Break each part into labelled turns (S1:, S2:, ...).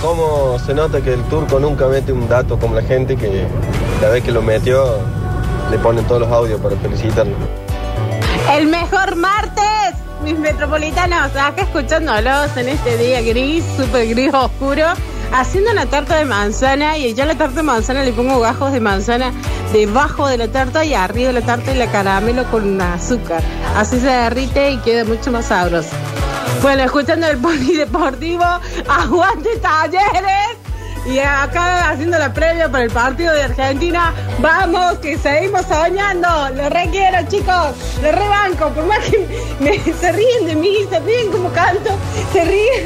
S1: cómo se nota que el turco nunca mete un dato como la gente que la vez que lo metió le ponen todos los audios para felicitarlo.
S2: El mejor martes, mis metropolitanos, acá escuchándolos en este día gris, súper gris oscuro, haciendo una tarta de manzana y yo a la tarta de manzana le pongo gajos de manzana debajo de la tarta y arriba de la tarta y la caramelo con azúcar. Así se derrite y queda mucho más sabroso. Bueno, escuchando el polideportivo, aguante talleres. Y acá haciendo la previa para el partido de Argentina, vamos, que seguimos soñando. Lo requiero, chicos. Lo rebanco. Por más que se ríen de mí, se ríen como canto, se ríen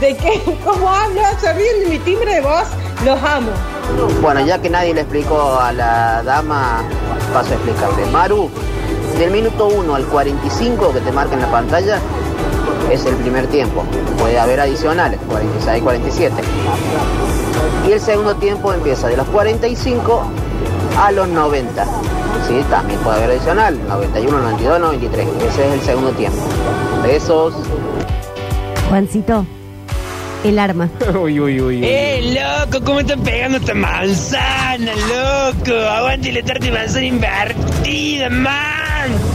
S2: de que como hablo, se ríen de mi timbre de voz. Los amo.
S3: Bueno, ya que nadie le explicó a la dama, paso a explicarle. Maru, del minuto 1 al 45 que te marca en la pantalla, es el primer tiempo. Puede haber adicionales, 46, 47. Y el segundo tiempo empieza de los 45 a los 90. Sí, también puede haber adicional, 91, 92, 93. Ese es el segundo tiempo. Besos.
S4: Juancito, el arma.
S5: Uy, uy, uy. uy.
S6: ¡Eh, loco! ¿Cómo están pegando esta manzana, loco? ¡Aguante la tarta de manzana invertida, man!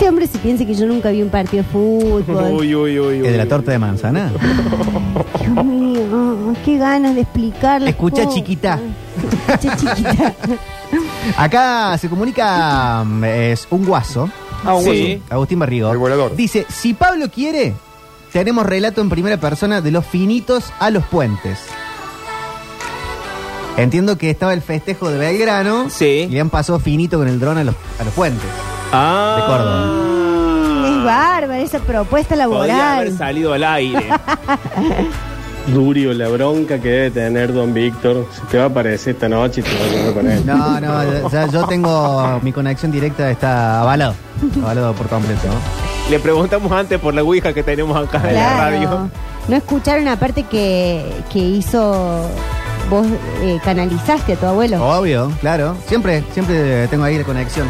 S4: Este hombre se piensa que yo nunca vi un partido de fútbol.
S5: Uy, uy, uy, uy.
S7: ¿El de la torta de manzana?
S4: Dios mío, qué ganas de explicar las
S7: Escucha,
S4: cosas.
S7: chiquita.
S4: Escucha, chiquita.
S7: Acá se comunica mm, es un guaso,
S5: Ah, un
S8: Sí.
S7: Agustín Barrigo.
S8: El volador.
S7: Dice, si Pablo quiere, tenemos relato en primera persona de los finitos a los puentes. Entiendo que estaba el festejo de Belgrano
S5: Sí.
S7: y le han pasado finito con el dron a los, a los puentes.
S5: Ah.
S7: De Córdoba.
S4: Es bárbara esa propuesta
S5: Podría haber
S4: laboral.
S5: salido al aire.
S1: Durio, la bronca que debe tener don Víctor. Se te va a aparecer esta noche y te va a comer con él.
S7: No, no, ya yo tengo mi conexión directa, está avalado. Avalado por completo. ¿no?
S5: Le preguntamos antes por la Ouija que tenemos acá en la
S4: Claro.
S5: radio.
S4: No escucharon aparte que, que hizo. Vos eh, canalizaste a tu abuelo.
S7: Obvio, claro. Siempre, siempre tengo ahí la conexión.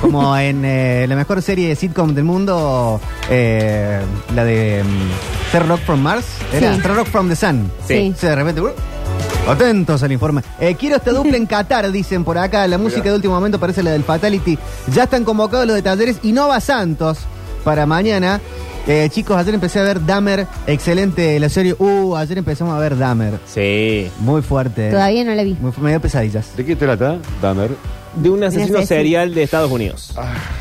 S7: Como en eh, la mejor serie de sitcom del mundo, eh, la de mm, Third Rock from Mars. Era
S4: Sí.
S7: Third Rock from the Sun.
S4: Sí.
S7: Sí, de repente. uh, Atentos al informe. Eh, quiero esta dupla en Qatar, dicen por acá. La música de último momento parece la del Fatality. Ya están convocados los de talleres y no va Santos para mañana. Eh, chicos, ayer empecé a ver Dahmer. Excelente la serie. Uh, ayer empezamos a ver Dahmer.
S5: Sí.
S7: Muy fuerte.
S4: Todavía no la vi.
S7: Muy fu- medio pesadillas.
S8: ¿De qué trata, Dahmer?
S5: De un asesino serial de Estados Unidos.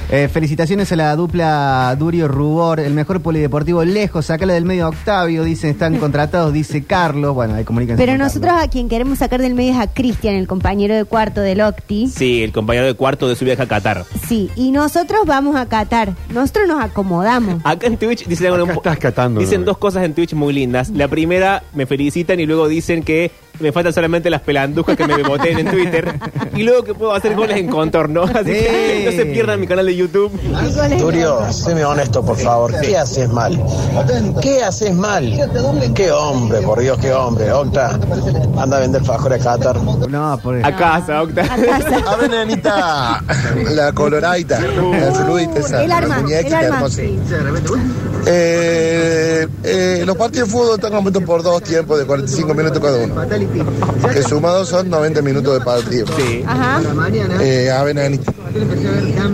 S7: Eh, felicitaciones a la dupla Durio Rubor, el mejor polideportivo lejos, sacala del medio a Octavio, dicen, están contratados, dice Carlos. Bueno, ahí comunican.
S4: Pero nosotros a quien queremos sacar del medio es a Cristian, el compañero de cuarto del Octi.
S5: Sí, el compañero de cuarto de su viaje a Qatar.
S4: Sí, y nosotros vamos a Qatar. Nosotros nos acomodamos.
S5: Acá en Twitch dicen,
S8: Acá
S5: un-
S8: estás catando,
S5: dicen dos cosas en Twitch muy lindas. La primera, me felicitan y luego dicen que me faltan solamente las pelandujas que me boteen en Twitter. Y luego que puedo hacer goles en contorno. Así que no se pierdan mi canal de YouTube.
S9: Turio, séme honesto, por favor. ¿Qué haces mal? ¿Qué haces mal? ¿Qué hombre, por Dios, qué hombre? Octa, anda a vender fajor a Qatar.
S7: No, por
S5: A casa, Octa.
S4: A casa.
S10: A ver, nenita, la coloradita, la saludita esa,
S4: El
S10: la
S4: arma, el arma.
S10: Eh, eh, los partidos de fútbol están compuestos por dos tiempos de 45 minutos cada uno. Que sumados son 90 minutos de partido.
S5: Sí.
S4: Ajá.
S10: Eh, a ver, nenita.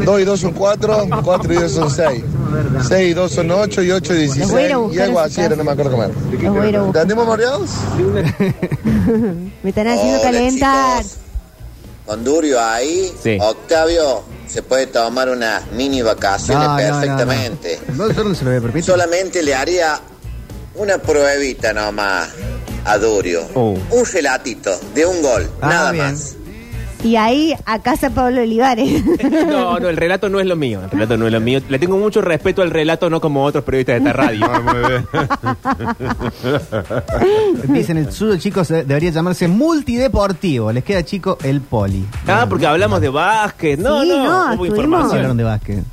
S10: 2 y 2 son 4, 4 y 2 son 6. 6 y 2 son 8 y 8 y
S4: Los voy a ir a
S10: 16. Y
S4: buscar
S10: algo así era, no me acuerdo comer.
S4: A buscar.
S10: ¿Andemos mareados?
S4: Me están haciendo
S11: Hola,
S4: calentar.
S11: chicos. Con Durio ahí,
S5: Sí.
S11: Octavio se puede tomar unas mini vacaciones
S7: No, no, no, no.
S11: perfectamente.
S7: No, se lo voy a permitir.
S11: Solamente le haría una pruebita nomás a Durio.
S5: Oh.
S11: Un relatito de un gol,
S7: Ah,
S11: nada
S7: bien.
S11: más.
S4: Y ahí a casa Pablo Olivares.
S5: No, no, el relato no es lo mío. El relato no es lo mío. Le tengo mucho respeto al relato, no como otros periodistas de esta radio.
S7: Dicen el suyo, chicos, eh, debería llamarse multideportivo. Les queda chico el poli.
S5: Ah, porque hablamos de básquet. No,
S4: Sí,
S5: no,
S4: no,
S5: hubo
S4: estuvimos-
S7: ¿Cómo
S5: información.
S7: hablaron de básquet?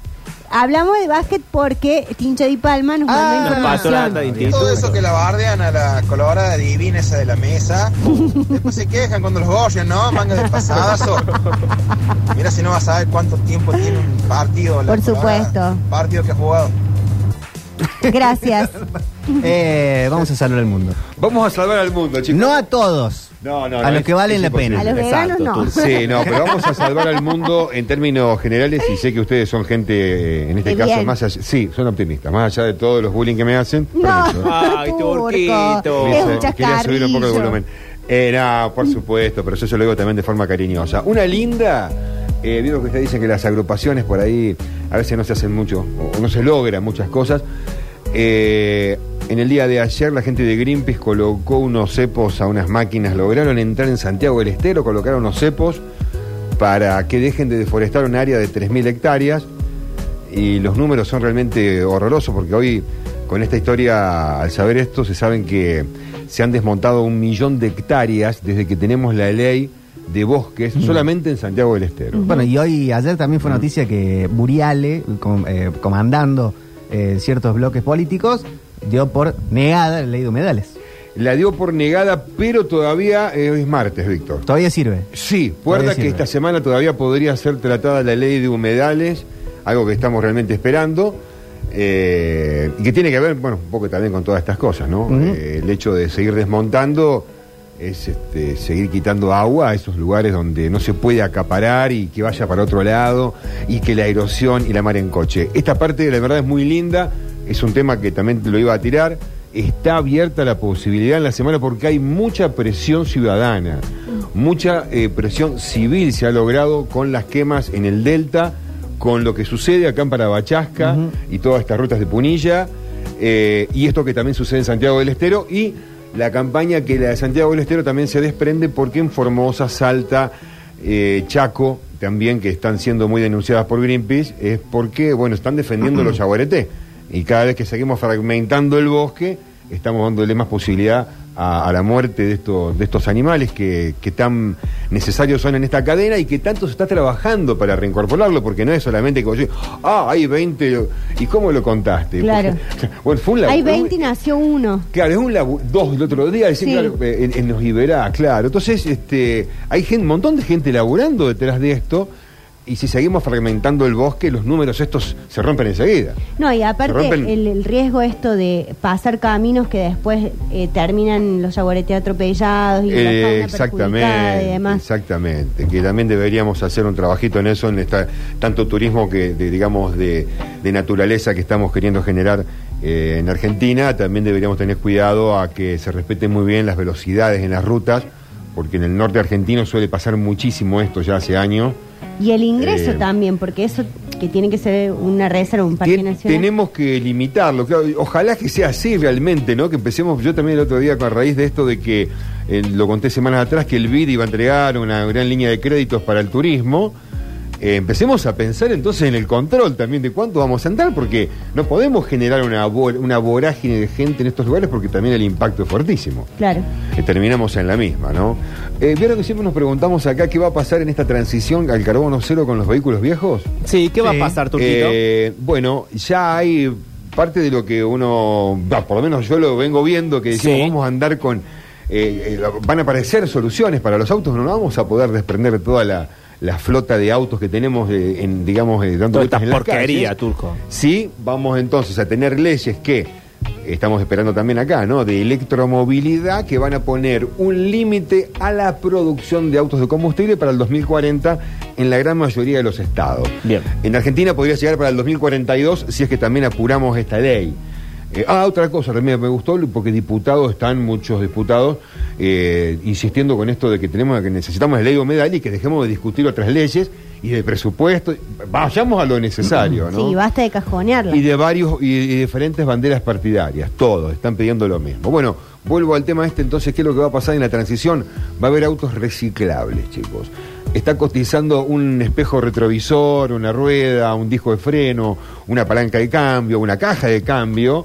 S4: Hablamos de básquet porque Tincho Di Palma nos mandó
S7: Ah,
S4: información.
S5: Inti.
S9: Todo eso que la bardean a la colorada divina esa de la mesa, después se quejan cuando los gorrian, ¿no? Manga de pasadazo. Mira si no vas a saber cuánto tiempo tiene un partido. la
S4: Por
S9: colorada.
S4: supuesto.
S9: Partido que ha jugado.
S4: Gracias.
S7: Eh, vamos a salvar al mundo.
S8: Vamos a salvar al mundo, chicos.
S7: No a todos.
S8: No, no, no,
S7: a los
S8: es-
S7: que valen la pena.
S4: A los veganos no.
S8: Sí, no, pero vamos a salvar al mundo en términos generales y sé que ustedes son gente, eh, en este caso,
S4: bien.
S8: más allá, sí, son optimistas, más allá de todos los bullying que me hacen.
S4: No,
S8: permiso.
S5: Ay, Turquito.
S8: Quería- subir un poco el volumen. Eh, no, por supuesto, pero yo se lo digo también de forma cariñosa. Una linda, eh, digo que ustedes dicen que las agrupaciones por ahí a veces no se hacen mucho, o no se logran muchas cosas. Eh, en el día de ayer la gente de Greenpeace colocó unos cepos a unas máquinas, lograron entrar en Santiago del Estero, colocaron unos cepos para que dejen de deforestar un área de 3.000 hectáreas. Y los números son realmente horrorosos porque hoy con esta historia, al saber esto, se saben que se han desmontado un millón de hectáreas desde que tenemos la ley de bosques solamente en Santiago del Estero.
S7: Bueno, y hoy, ayer también fue noticia que Buriale, com- eh, comandando eh, ciertos bloques políticos, dio por negada la ley de humedales.
S8: La dio por negada, pero todavía eh, es martes, Víctor.
S7: Todavía sirve.
S8: Sí, guarda que esta semana todavía podría ser tratada la ley de humedales, algo que estamos realmente esperando, eh, y que tiene que ver, bueno, un poco también con todas estas cosas, ¿no? Eh, el hecho de seguir desmontando es este, seguir quitando agua a esos lugares donde no se puede acaparar y que vaya para otro lado, y que la erosión y la mar en coche. Esta parte, la verdad, es muy linda, es un tema que también lo iba a tirar. Está abierta la posibilidad en la semana porque hay mucha presión ciudadana, mucha eh, presión civil se ha logrado con las quemas en el Delta, con lo que sucede acá en Parabachasca y todas estas rutas de Punilla, eh, y esto que también sucede en Santiago del Estero, y la campaña que la de Santiago del Estero también se desprende porque en Formosa, Salta, eh, Chaco, también que están siendo muy denunciadas por Greenpeace, es porque, bueno, están defendiendo los yaguareté. Y cada vez que seguimos fragmentando el bosque, estamos dándole más posibilidad a, a la muerte de estos, de estos animales que, que tan necesarios son en esta cadena y que tanto se está trabajando para reincorporarlo, porque no es solamente que decís, ah, hay 20, ¿y cómo lo contaste?
S4: Claro.
S8: Porque, bueno, fue un
S4: Hay
S8: laburo-
S4: 20 y nació uno.
S8: Claro, es un labu- dos el otro día, decir,
S4: Sí.
S8: claro, eh, en, en los Iberá, claro. Entonces, este, hay un montón de gente laburando detrás de esto, y si seguimos fragmentando el bosque, los números estos se rompen enseguida.
S4: No, y aparte el, el riesgo esto de pasar caminos que después eh, terminan los jaguaretes atropellados y la
S8: Eh,
S4: fauna perjudicada y demás.
S8: exactamente. Que también deberíamos hacer un trabajito en eso, en esta tanto turismo que, de, digamos, de, de naturaleza que estamos queriendo generar eh, en Argentina. También deberíamos tener cuidado a que se respeten muy bien las velocidades en las rutas, porque en el norte argentino suele pasar muchísimo esto ya hace años.
S4: Y el ingreso
S8: Eh,
S4: también, porque eso que tiene que ser una reserva, un parque nacional.
S8: Tenemos que limitarlo. claro, ojalá que sea así realmente, ¿no? Que empecemos, yo también el otro día con a raíz de esto de que, eh, lo conté semanas atrás, que el BID iba a entregar una gran línea de créditos para el turismo. Eh, empecemos a pensar entonces en el control también de cuánto vamos a andar, porque no podemos generar una, una vorágine de gente en estos lugares porque también el impacto es fuertísimo.
S4: Claro.
S8: Eh, terminamos en la misma, ¿no? Eh, ¿Vieron que siempre nos preguntamos acá qué va a pasar en esta transición al carbono cero con los vehículos viejos?
S5: Sí, ¿qué va
S7: Sí.
S5: a pasar, Turquito?
S8: Eh, bueno, ya hay parte de lo que uno, por lo menos yo lo vengo viendo, que decimos,
S5: Sí.
S8: vamos a andar con, eh, eh, van a aparecer soluciones para los autos, no vamos a poder desprender de toda la, la flota de autos que tenemos, eh, en, digamos, eh, dando
S5: Toda esta
S8: vueltas en las
S5: porquería,
S8: calles.
S5: Turco.
S8: Sí, vamos entonces a tener leyes que estamos esperando también acá, ¿no? De electromovilidad que van a poner un límite a la producción de autos de combustible para el 2040 en la gran mayoría de los estados.
S5: Bien.
S8: En Argentina podría llegar para el 2042 si es que también apuramos esta ley. Eh, ah, otra cosa también me gustó, porque diputados, están muchos diputados eh, insistiendo con esto de que tenemos que necesitamos la ley de humedal y que dejemos de discutir otras leyes y de presupuesto. Vayamos a lo necesario, ¿no?
S4: Sí, basta de cajonearla.
S8: Y de varios y, y diferentes banderas partidarias, todos están pidiendo lo mismo. Bueno, vuelvo al tema este, entonces, ¿qué es lo que va a pasar en la transición? Va a haber autos reciclables, chicos. Está cotizando un espejo retrovisor, una rueda, un disco de freno, una palanca de cambio, una caja de cambio.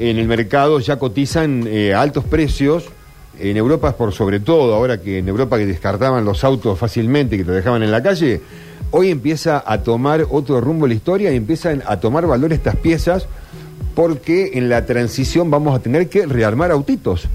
S8: En el mercado ya cotizan eh, a altos precios. En Europa, por sobre todo, ahora que en Europa que descartaban los autos fácilmente, que te dejaban en la calle, hoy empieza a tomar otro rumbo la historia y empiezan a tomar valor estas piezas porque en la transición vamos a tener que rearmar autitos.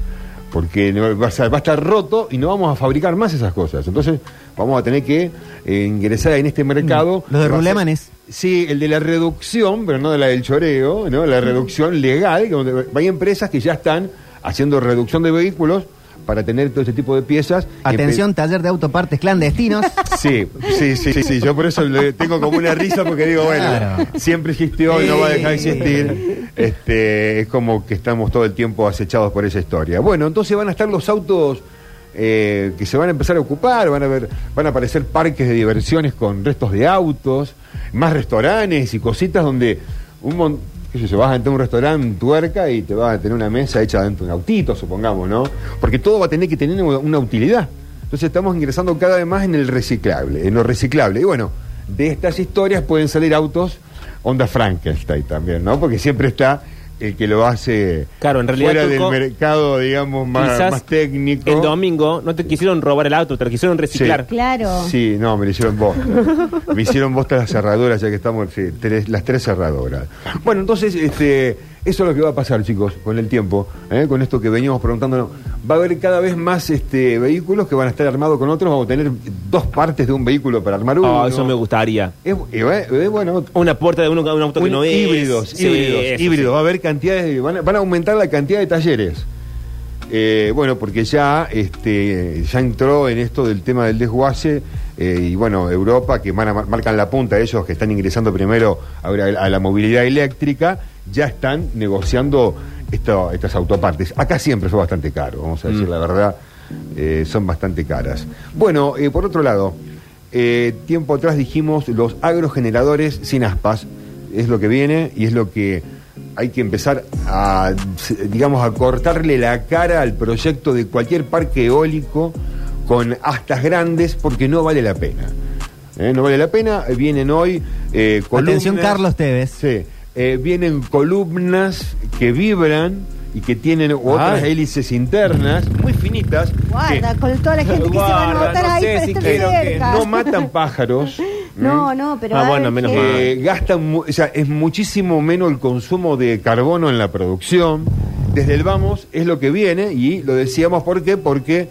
S8: Porque va a, estar roto y no vamos a fabricar más esas cosas. Entonces vamos a tener que eh, ingresar en este mercado.
S7: Los de Rulemanes.
S8: Sí, el de la reducción, pero no de la del choreo, ¿no? La reducción legal, donde hay empresas que ya están haciendo reducción de vehículos para tener todo este tipo de piezas.
S7: Atención, taller de autopartes clandestinos.
S8: Sí, sí, sí, sí, sí. Yo por eso le tengo como una risa porque digo, bueno,
S7: Claro.
S8: siempre existió y no va a dejar de existir. Este, es como que estamos todo el tiempo acechados por esa historia. Bueno, entonces van a estar los autos eh, que se van a empezar a ocupar, van a ver, van a aparecer parques de diversiones con restos de autos, más restaurantes y cositas donde un montón qué sé vas a entrar a un restaurante tuerca y te vas a tener una mesa hecha dentro de un autito, supongamos, ¿no? Porque todo va a tener que tener una utilidad. Entonces estamos ingresando cada vez más en el reciclable, en lo reciclable. Y bueno, de estas historias pueden salir autos onda Frankenstein también, ¿no? Porque siempre está el que lo hace
S5: Claro, en realidad,
S8: fuera
S5: Turco,
S8: del mercado, digamos, más, más técnico.
S5: el domingo no te quisieron robar el auto, te lo quisieron reciclar.
S4: Claro.
S8: Sí, no, me lo hicieron vos. me hicieron vos las cerraduras, ya que estamos, sí, tres- las tres cerraduras. Bueno, entonces, este, eso es lo que va a pasar, chicos, con el tiempo, ¿eh? con esto que veníamos preguntándonos. Va a haber cada vez más este, vehículos que van a estar armados con otros, vamos a tener dos partes de un vehículo para armar uno.
S5: Oh, eso me gustaría.
S8: Es, eh, eh, bueno,
S5: Una puerta de uno, un auto que
S8: un-
S5: no es.
S8: híbridos,
S5: Sí,
S8: híbridos,
S5: eso
S8: híbridos.
S5: sí.
S8: Va a haber cantidades, de- van a, van a aumentar la cantidad de talleres. Eh, bueno, porque ya este ya entró en esto del tema del desguace eh, y bueno, Europa que a mar- marcan la punta ellos que están ingresando primero ahora a la movilidad eléctrica, ya están negociando esto, estas autopartes. Acá siempre fue bastante caro, vamos a decir
S5: Mm.
S8: la verdad, eh, son bastante caras. Bueno, eh, por otro lado, tiempo atrás dijimos los agrogeneradores sin aspas, es lo que viene y es lo que hay que empezar a, digamos, a cortarle la cara al proyecto de cualquier parque eólico con astas grandes porque no vale la pena. ¿Eh? No vale la pena, eh, vienen hoy eh, columnas.
S7: Atención, Carlos Tevez.
S8: Sí, eh, vienen columnas que vibran y que tienen otras hélices internas muy finitas.
S4: Guarda, con toda la gente que se va a
S5: Guarda,
S4: notar
S5: no
S4: ahí
S5: sé si que
S4: cerca.
S8: que no matan pájaros.
S4: No, no, pero.
S5: Ah, bueno, menos
S4: qué-
S5: mal.
S8: Eh, gastan, mu- o sea, es muchísimo menos el consumo de carbono en la producción. Desde el vamos es lo que viene y lo decíamos ¿por qué? Porque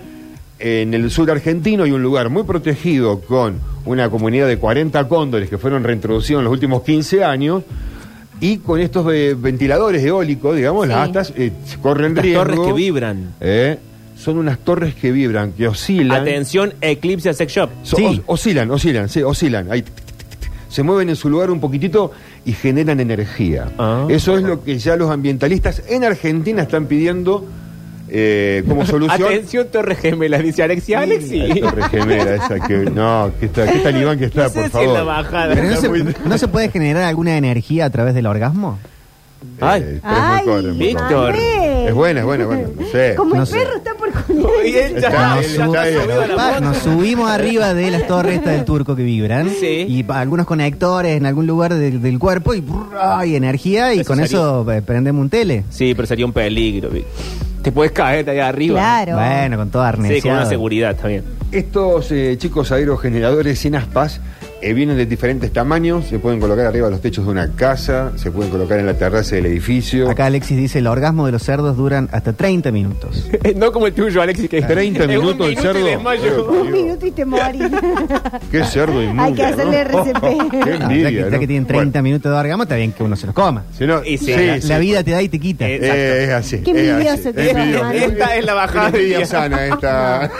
S8: en el sur argentino hay un lugar muy protegido con una comunidad de 40 cóndores que fueron reintroducidos en los últimos 15 años y con estos eh, ventiladores eólicos, digamos, las astas eh, corren
S5: Las
S8: riesgo.
S5: torres que vibran.
S8: Eh, son unas torres que vibran, que oscilan.
S5: Atención, Eclipse al Sex Shop.
S8: So-
S7: Sí.
S8: os- oscilan, oscilan, sí, oscilan. Ahí, tic, tic, tic, tic. se mueven en su lugar un poquitito y generan energía.
S5: Ah.
S8: Eso es lo que ya los ambientalistas en Argentina están pidiendo eh, como solución.
S5: Atención, Torre Gemela, dice Alexia. Alexi.
S8: torre gemela esa que no, que está, que talibán que está,
S5: No sé
S8: por
S5: si
S8: favor.
S5: en la bajada.
S7: Pero no,
S8: Está muy-
S7: se, ¿no se puede generar alguna energía a través del orgasmo?
S5: Ay.
S8: Eh,
S4: Ay,
S5: Víctor.
S8: Es buena, es buena, buena, no sé.
S4: Como
S7: No
S4: el
S7: sé.
S4: perro está por comer.
S5: Ya
S8: nos
S5: ya
S8: sub-
S5: está
S8: ahí,
S5: subido a la
S7: Pa,
S5: moto.
S7: Nos subimos arriba de las torres estas del turco que vibran
S5: Sí.
S7: y pa- algunos conectores en algún lugar del, del cuerpo y brrr, hay energía y
S5: Eso
S7: con
S5: sería-
S7: eso eh, prendemos un tele.
S5: Sí, pero sería un peligro. Te puedes caer de allá arriba.
S4: Claro.
S7: Bueno, con todo
S5: Sí, con una seguridad también.
S8: Estos eh, chicos aerogeneradores sin aspas eh, vienen de diferentes tamaños, se pueden colocar arriba de los techos de una casa, se pueden colocar en la terraza del edificio.
S7: Acá Alexis dice, el orgasmo de los cerdos duran hasta 30 minutos.
S5: no como el tuyo, Alexis, que
S8: 30
S5: en un
S8: minutos el cerdo.
S4: Un minuto y te morís.
S8: Qué cerdo inmundo.
S4: Hay que hacerle
S8: ¿no?
S4: RCP.
S8: Qué
S7: ya, que, ya
S8: ¿no?
S7: que tienen 30 minutos de orgasmo, está bien que uno se los coma.
S8: Si no-
S5: Y sí,
S8: sí,
S5: la-
S8: sí,
S7: la vida te da y te quita.
S5: Eh,
S8: Eh, es así.
S4: Qué
S8: es
S4: envidioso
S8: es.
S4: Manu.
S5: Esta es la bajada
S8: La envidia sana, esta.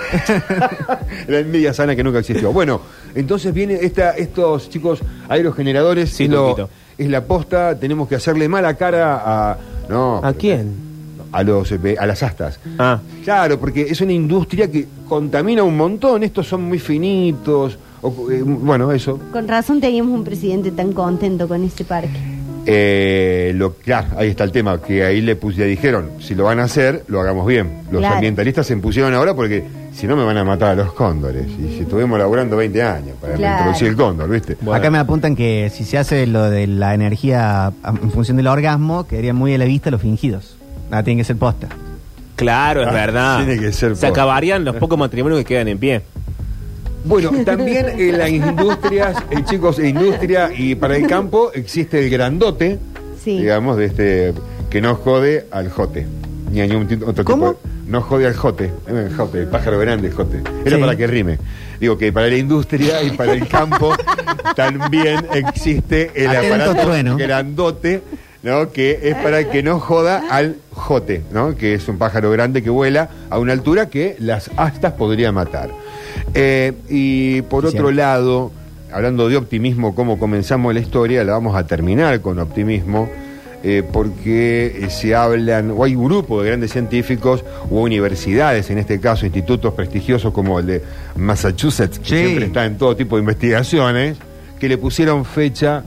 S8: la envidia sana que nunca existió. Bueno, entonces viene esta, estos chicos aerogeneradores.
S5: Sí,
S8: es, lo- es la posta, tenemos que hacerle mala cara a. No,
S5: ¿A quién?
S8: a, los, eh, a las astas.
S5: Ah,
S8: Claro, porque es una industria que contamina un montón. Estos son muy finitos. o, eh, bueno, eso.
S4: Con razón teníamos un presidente tan contento con ese parque.
S8: Eh, lo, claro, ahí está el tema, que ahí le, pus- le dijeron, si lo van a hacer, lo hagamos bien. Los
S4: Claro.
S8: ambientalistas se impusieron ahora porque si no me van a matar a los cóndores. Y si estuvimos laburando 20 años para
S4: Claro.
S8: introducir el cóndor, ¿viste?
S5: Bueno.
S7: Acá me apuntan que si se hace lo de la energía a- en función del orgasmo, quedaría muy a la vista los fingidos. Ah, tiene que ser posta.
S5: claro, es
S8: Ah,
S5: verdad.
S8: tiene que ser
S5: Se
S8: posta.
S5: acabarían los pocos matrimonios que quedan en pie.
S8: Bueno, también en las industrias, eh, chicos, en industria y para el campo existe el grandote,
S4: Sí.
S8: digamos, de este que no jode al jote. Ni a ningún ti- otro
S7: ¿Cómo?
S8: tipo de- no jode al jote, eh, el jote, el pájaro grande, el jote. Era
S7: Sí.
S8: para que rime. Digo que para la industria y para el campo también existe el
S7: Atento,
S8: aparato
S7: trueno.
S8: grandote, ¿no? Que es para que no joda al jote, ¿no? Que es un pájaro grande que vuela a una altura que las astas podría matar. Eh, y por
S7: Sí,
S8: otro lado, hablando de optimismo, cómo comenzamos la historia, la vamos a terminar con optimismo. Eh, porque eh, se hablan, o hay grupos de grandes científicos, o universidades, en este caso institutos prestigiosos como el de Massachusetts, que
S7: Sí.
S8: siempre está en todo tipo de investigaciones, que le pusieron fecha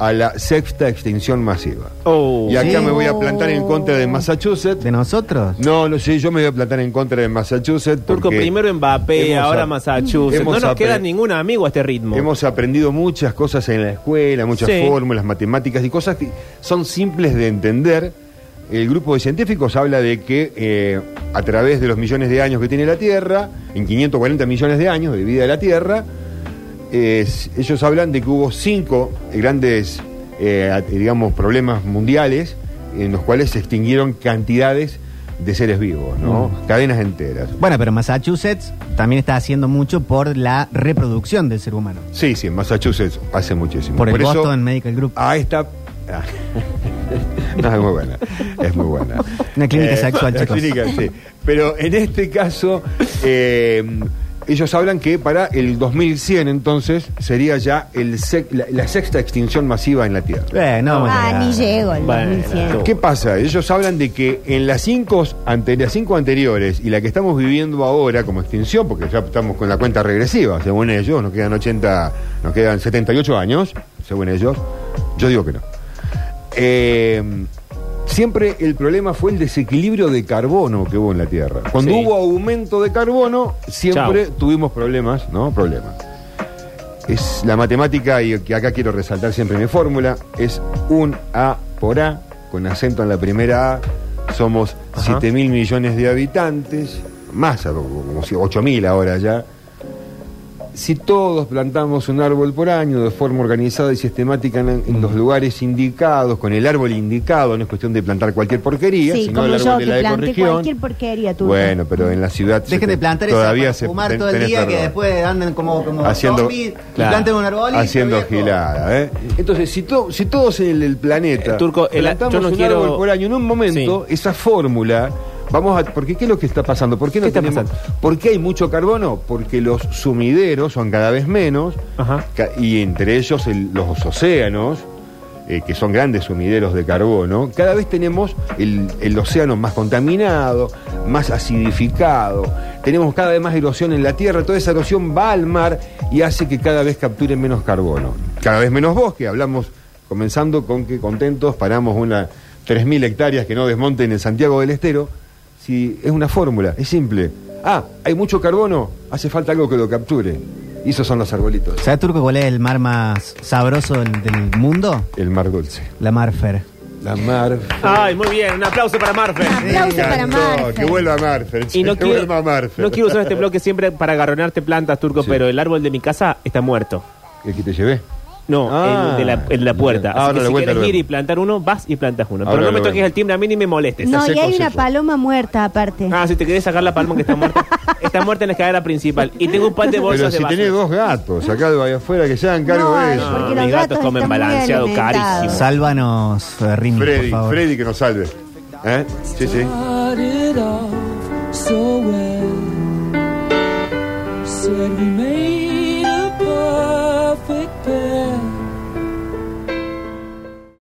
S8: a la sexta extinción masiva.
S5: Oh.
S8: Y acá
S7: Sí.
S8: me voy a plantar en contra de Massachusetts.
S7: ¿De nosotros?
S8: No, no sé, yo me voy a plantar en contra de Massachusetts.
S5: Turco,
S8: porque
S5: primero Mbappé, ahora Massachusetts. No nos queda ningún amigo a este ritmo.
S8: Hemos aprendido muchas cosas en la escuela, muchas
S5: Sí.
S8: fórmulas, matemáticas y cosas que son simples de entender. El grupo de científicos habla de que eh, a través de los millones de años que tiene la Tierra, en 540 millones de años de vida de la Tierra, eh, ellos hablan de que hubo cinco grandes, eh, digamos, problemas mundiales en los cuales se extinguieron cantidades de seres vivos, ¿no?
S7: Mm.
S8: Cadenas enteras.
S7: Bueno, pero Massachusetts también está haciendo mucho por la reproducción del ser humano.
S8: Sí, sí, en Massachusetts hace muchísimo.
S7: Por el
S8: eso-
S7: Boston Medical Group.
S8: Ah. No, es muy buena. Es muy buena. Eh,
S7: Una clínica sexual,
S8: una
S7: chicos.
S8: clínica, sí. Pero en este caso, eh, ellos hablan que para el 2100, entonces, sería ya el sec- la, la sexta extinción masiva en la Tierra.
S7: Eh, no,
S4: Ah, ni llego al
S5: Bueno,
S4: 2100.
S8: ¿Qué pasa? Ellos hablan de que en las cinco, ante, las cinco anteriores y la que estamos viviendo ahora como extinción, porque ya estamos con la cuenta regresiva, según ellos, nos quedan 80, nos quedan 78 años, según ellos, yo digo que no. Eh, siempre el problema fue el desequilibrio de carbono que hubo en la Tierra. Cuando
S5: Sí.
S8: hubo aumento de carbono, siempre tuvimos problemas, ¿no? Problemas. Es la matemática, y que acá quiero resaltar siempre mi fórmula, es un A por A, con acento en la primera A. Somos
S5: Ajá.
S8: 7 mil millones de habitantes, más, como si 8 mil ahora ya. Si todos plantamos un árbol por año de forma organizada y sistemática en, en los lugares indicados, con el árbol indicado, no es cuestión de plantar cualquier porquería,
S4: Sí,
S8: sino
S4: como
S8: el
S4: yo
S8: árbol
S4: que
S8: de la
S4: planté
S8: ecorregión.
S4: cualquier porquería, tú.
S8: Bueno, pero en la ciudad se
S7: Dejen de
S8: te-
S7: plantar
S8: todavía se
S7: fumar
S8: ten-
S7: todo el día que después andan como, como
S8: Haciendo-
S7: zombies y
S5: Claro.
S7: planten un arbolito.
S8: haciendo
S7: viejo.
S8: gilada, ¿eh? Entonces, si, to- si todos en el, el planeta
S5: Eh, Turco, el-
S8: plantamos
S5: yo no
S8: un
S5: quiero-
S8: árbol por año, en un momento, esa fórmula, vamos a... Porque ¿qué es lo que está pasando? ¿Por qué no
S5: ¿Qué está
S8: tenemos...
S5: pasando?
S8: ¿Por qué hay mucho carbono? Porque los sumideros son cada vez menos,
S5: Ajá.
S8: ca- y entre ellos el- los océanos, eh, que son grandes sumideros de carbono, cada vez tenemos el, el océano más contaminado, más acidificado, tenemos cada vez más erosión en la tierra, toda esa erosión va al mar y hace que cada vez capture menos carbono. Cada vez menos bosque, hablamos, comenzando con que contentos paramos una 3.000 hectáreas que no desmonten en Santiago del Estero, si es una fórmula, es simple. Ah, hay mucho carbono, hace falta algo que lo capture. Y esos son los arbolitos.
S7: ¿Sabes, Turco, cuál es el mar más sabroso del, del mundo?
S8: El mar dulce.
S7: La Marfer.
S8: La mar.
S5: Ay, muy bien. Un aplauso para Marfer.
S4: Aplauso para Marfer.
S8: Que vuelva Marfer.
S5: Y no
S8: que
S5: quiero,
S8: vuelva Marfer.
S5: no quiero usar este bloque siempre para agarronarte plantas, Turco,
S8: Sí.
S5: pero el árbol de mi casa está muerto.
S8: ¿El que te llevé?
S5: No,
S8: Ah.
S5: el, de la, puerta.
S8: Ahora
S5: Así que
S8: la
S5: si quieres ir y plantar uno, vas y plantas uno.
S8: Ahora
S5: Pero no me toques el timbre a mí ni me molestes.
S4: No, y
S8: seco,
S4: hay una
S8: seco.
S4: paloma muerta aparte.
S5: Ah, si te querés sacar la palma que está muerta. está muerta en la escadera principal. Y tengo un par de bolsas
S8: Pero
S5: de
S8: si
S5: basura.
S8: tenés dos gatos acá de ahí afuera que se hagan cargo
S4: No,
S8: de
S4: no,
S8: eso.
S4: porque
S5: mis gatos
S4: gatos
S5: comen
S4: están muy
S5: balanceado
S4: alimentados.
S5: carísimo.
S7: Sálvanos, eh, Rini, por
S8: Freddy,
S7: favor.
S8: Freddy que nos salve. ¿Eh? Sí, sí.
S12: started off so well.